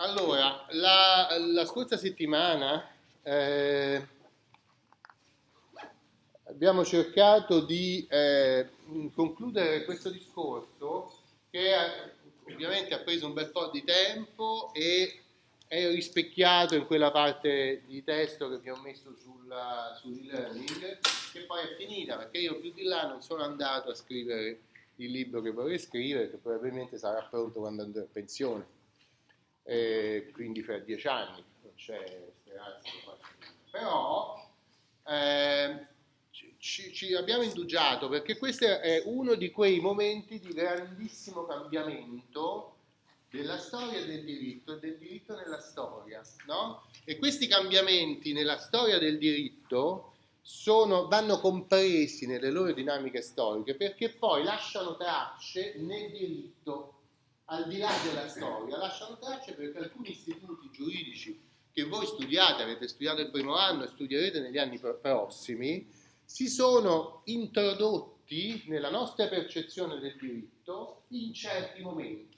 Allora, la, la scorsa settimana eh, abbiamo cercato di eh, concludere questo discorso che ovviamente ha preso un bel po' di tempo e è rispecchiato in quella parte di testo che vi ho messo sulla, sull'e-learning che poi è finita perché io più di là non sono andato a scrivere il libro che vorrei scrivere che probabilmente sarà pronto quando andrò in pensione eh, quindi fra dieci anni, non c'è speranza. Però eh, ci, ci, abbiamo indugiato perché questo è uno di quei momenti di grandissimo cambiamento della storia del diritto e del diritto nella storia. No? E questi cambiamenti nella storia del diritto sono, vanno compresi nelle loro dinamiche storiche perché poi lasciano tracce nel diritto al di là della storia, lasciano tracce perché alcuni istituti giuridici che voi studiate, avete studiato il primo anno e studierete negli anni prossimi, si sono introdotti nella nostra percezione del diritto in certi momenti.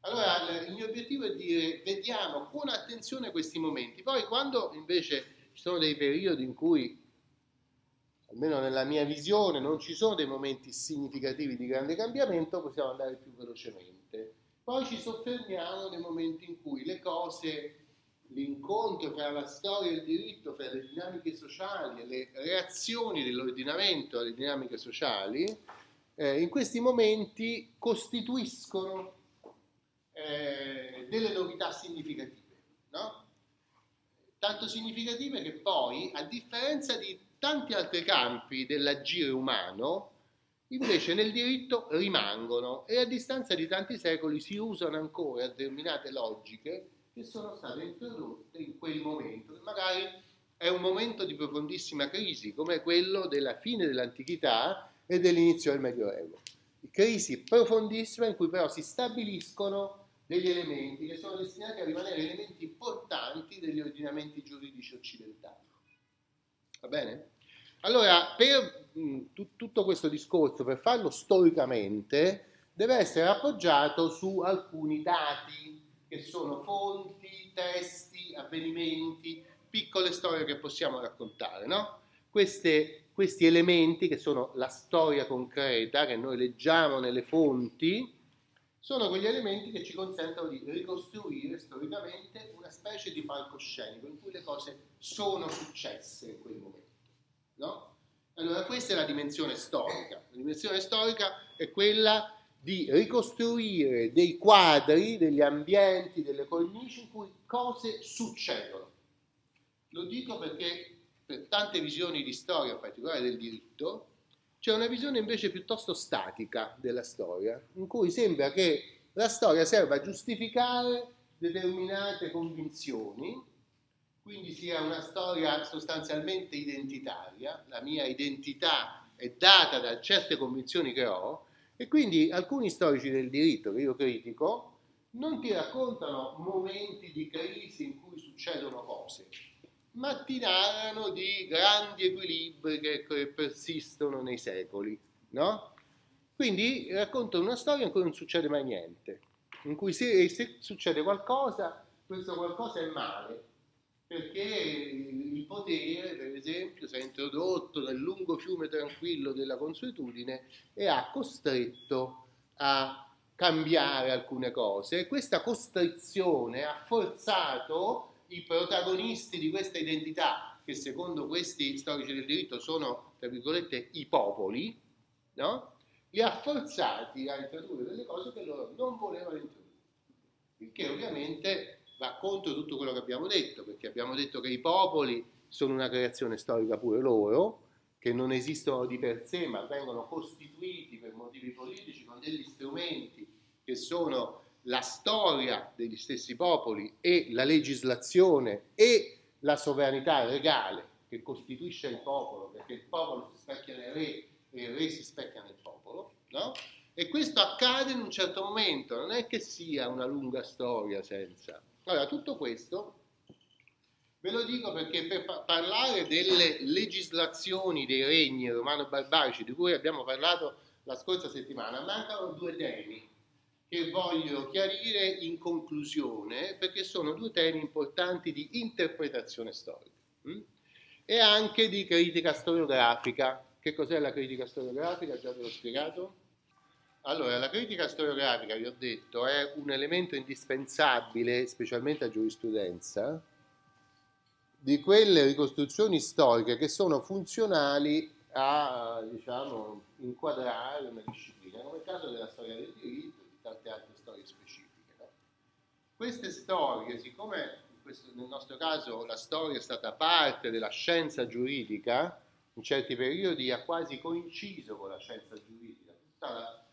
Allora, il mio obiettivo è dire, vediamo con attenzione questi momenti. Poi, quando invece ci sono dei periodi in cui, almeno nella mia visione, non ci sono dei momenti significativi di grande cambiamento, possiamo andare più velocemente. Poi ci soffermiamo nei momenti in cui le cose, l'incontro tra la storia e il diritto, tra le dinamiche sociali e le reazioni dell'ordinamento alle dinamiche sociali, eh, in questi momenti costituiscono eh, delle novità significative. No? Tanto significative che poi, a differenza di tanti altri campi dell'agire umano, invece nel diritto rimangono e a distanza di tanti secoli si usano ancora determinate logiche che sono state introdotte in quel momento, magari è un momento di profondissima crisi, come quello della fine dell'antichità e dell'inizio del Medioevo. Crisi profondissima in cui però si stabiliscono degli elementi che sono destinati a rimanere elementi importanti degli ordinamenti giuridici occidentali. Va bene? Allora, per tutto questo discorso, per farlo storicamente, deve essere appoggiato su alcuni dati che sono fonti, testi, avvenimenti, piccole storie che possiamo raccontare. No? Queste, questi elementi, che sono la storia concreta, che noi leggiamo nelle fonti, sono quegli elementi che ci consentono di ricostruire storicamente una specie di palcoscenico in cui le cose sono successe in quel momento. No? Allora questa è la dimensione storica. La dimensione storica è quella di ricostruire dei quadri, degli ambienti, delle cornici in cui cose succedono. Lo dico perché per tante visioni di storia, in particolare del diritto, c'è una visione invece piuttosto statica della storia, in cui sembra che la storia serva a giustificare determinate convinzioni quindi sia una storia sostanzialmente identitaria, la mia identità è data da certe convinzioni che ho e quindi alcuni storici del diritto che io critico non ti raccontano momenti di crisi in cui succedono cose, ma ti narrano di grandi equilibri che, che persistono nei secoli, no? Quindi raccontano una storia in cui non succede mai niente, in cui se, se succede qualcosa, questo qualcosa è male, perché il potere, per esempio, si è introdotto nel lungo fiume tranquillo della consuetudine e ha costretto a cambiare alcune cose. Questa costrizione ha forzato i protagonisti di questa identità, che secondo questi storici del diritto sono, tra virgolette, i popoli, no? li ha forzati a introdurre delle cose che loro non volevano introdurre. Il che ovviamente va contro tutto quello che abbiamo detto, perché abbiamo detto che i popoli sono una creazione storica pure loro, che non esistono di per sé, ma vengono costituiti per motivi politici con degli strumenti che sono la storia degli stessi popoli e la legislazione e la sovranità regale che costituisce il popolo, perché il popolo si specchia nel re e il re si specchia nel popolo, no? E questo accade in un certo momento, non è che sia una lunga storia senza. Allora, tutto questo ve lo dico perché per pa- parlare delle legislazioni dei regni romano-barbarici di cui abbiamo parlato la scorsa settimana, mancano due temi che voglio chiarire in conclusione perché sono due temi importanti di interpretazione storica hm? e anche di critica storiografica. Che cos'è la critica storiografica? Già ve l'ho spiegato. Allora, la critica storiografica, vi ho detto, è un elemento indispensabile, specialmente a giurisprudenza, di quelle ricostruzioni storiche che sono funzionali a diciamo, inquadrare una disciplina, come il caso della storia del diritto e di tante altre storie specifiche. No? Queste storie, siccome questo, nel nostro caso la storia è stata parte della scienza giuridica, in certi periodi ha quasi coinciso con la scienza giuridica, tutta la,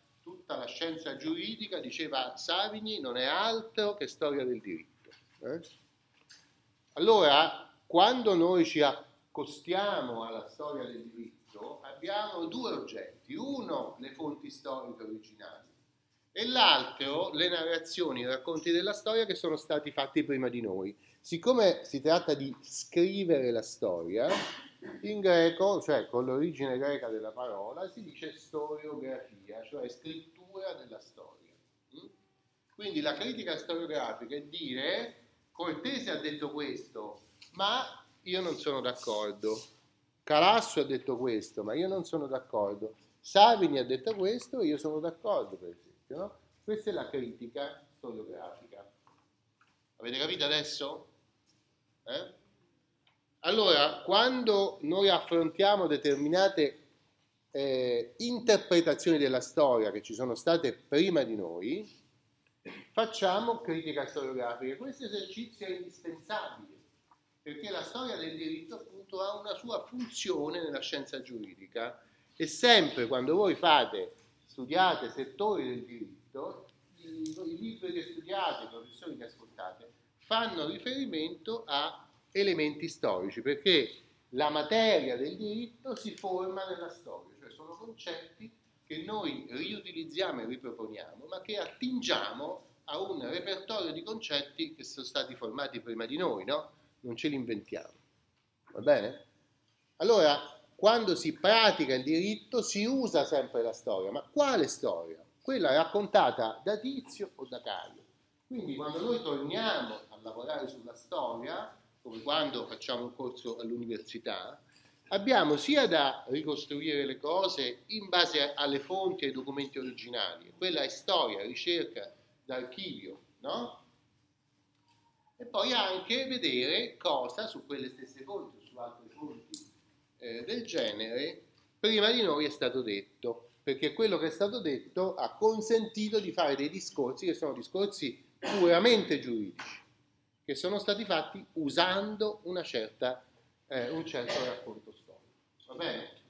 tutta la scienza giuridica, diceva Savigny, non è altro che storia del diritto. Eh? Allora, quando noi ci accostiamo alla storia del diritto, abbiamo due oggetti. Uno, le fonti storiche originali e l'altro, le narrazioni, i racconti della storia che sono stati fatti prima di noi. Siccome si tratta di scrivere la storia, in greco, cioè con l'origine greca della parola, si dice storiografia, cioè scrittura della storia. Mm? Quindi la critica storiografica è dire, Cortese ha detto questo, ma io non sono d'accordo. Calasso ha detto questo, ma io non sono d'accordo. Savini ha detto questo, io sono d'accordo, per esempio. No? Questa è la critica storiografica. Avete capito adesso? Eh? Allora, quando noi affrontiamo determinate eh, interpretazioni della storia che ci sono state prima di noi, facciamo critica storiografica. Questo esercizio è indispensabile perché la storia del diritto appunto ha una sua funzione nella scienza giuridica e sempre quando voi fate, studiate settori del diritto, i, i libri che studiate, i professori che ascoltate, fanno riferimento a elementi storici, perché la materia del diritto si forma nella storia, cioè sono concetti che noi riutilizziamo e riproponiamo, ma che attingiamo a un repertorio di concetti che sono stati formati prima di noi, no? non ce li inventiamo. Va bene? Allora, quando si pratica il diritto si usa sempre la storia, ma quale storia? Quella raccontata da Tizio o da Caio. Quindi quando noi torniamo a lavorare sulla storia, come quando facciamo un corso all'università, abbiamo sia da ricostruire le cose in base alle fonti e ai documenti originali, quella è storia, ricerca d'archivio, no? e poi anche vedere cosa su quelle stesse fonti o su altre fonti eh, del genere prima di noi è stato detto, perché quello che è stato detto ha consentito di fare dei discorsi che sono discorsi puramente giuridici, che sono stati fatti usando una certa, eh, un certo racconto storico. Va bene?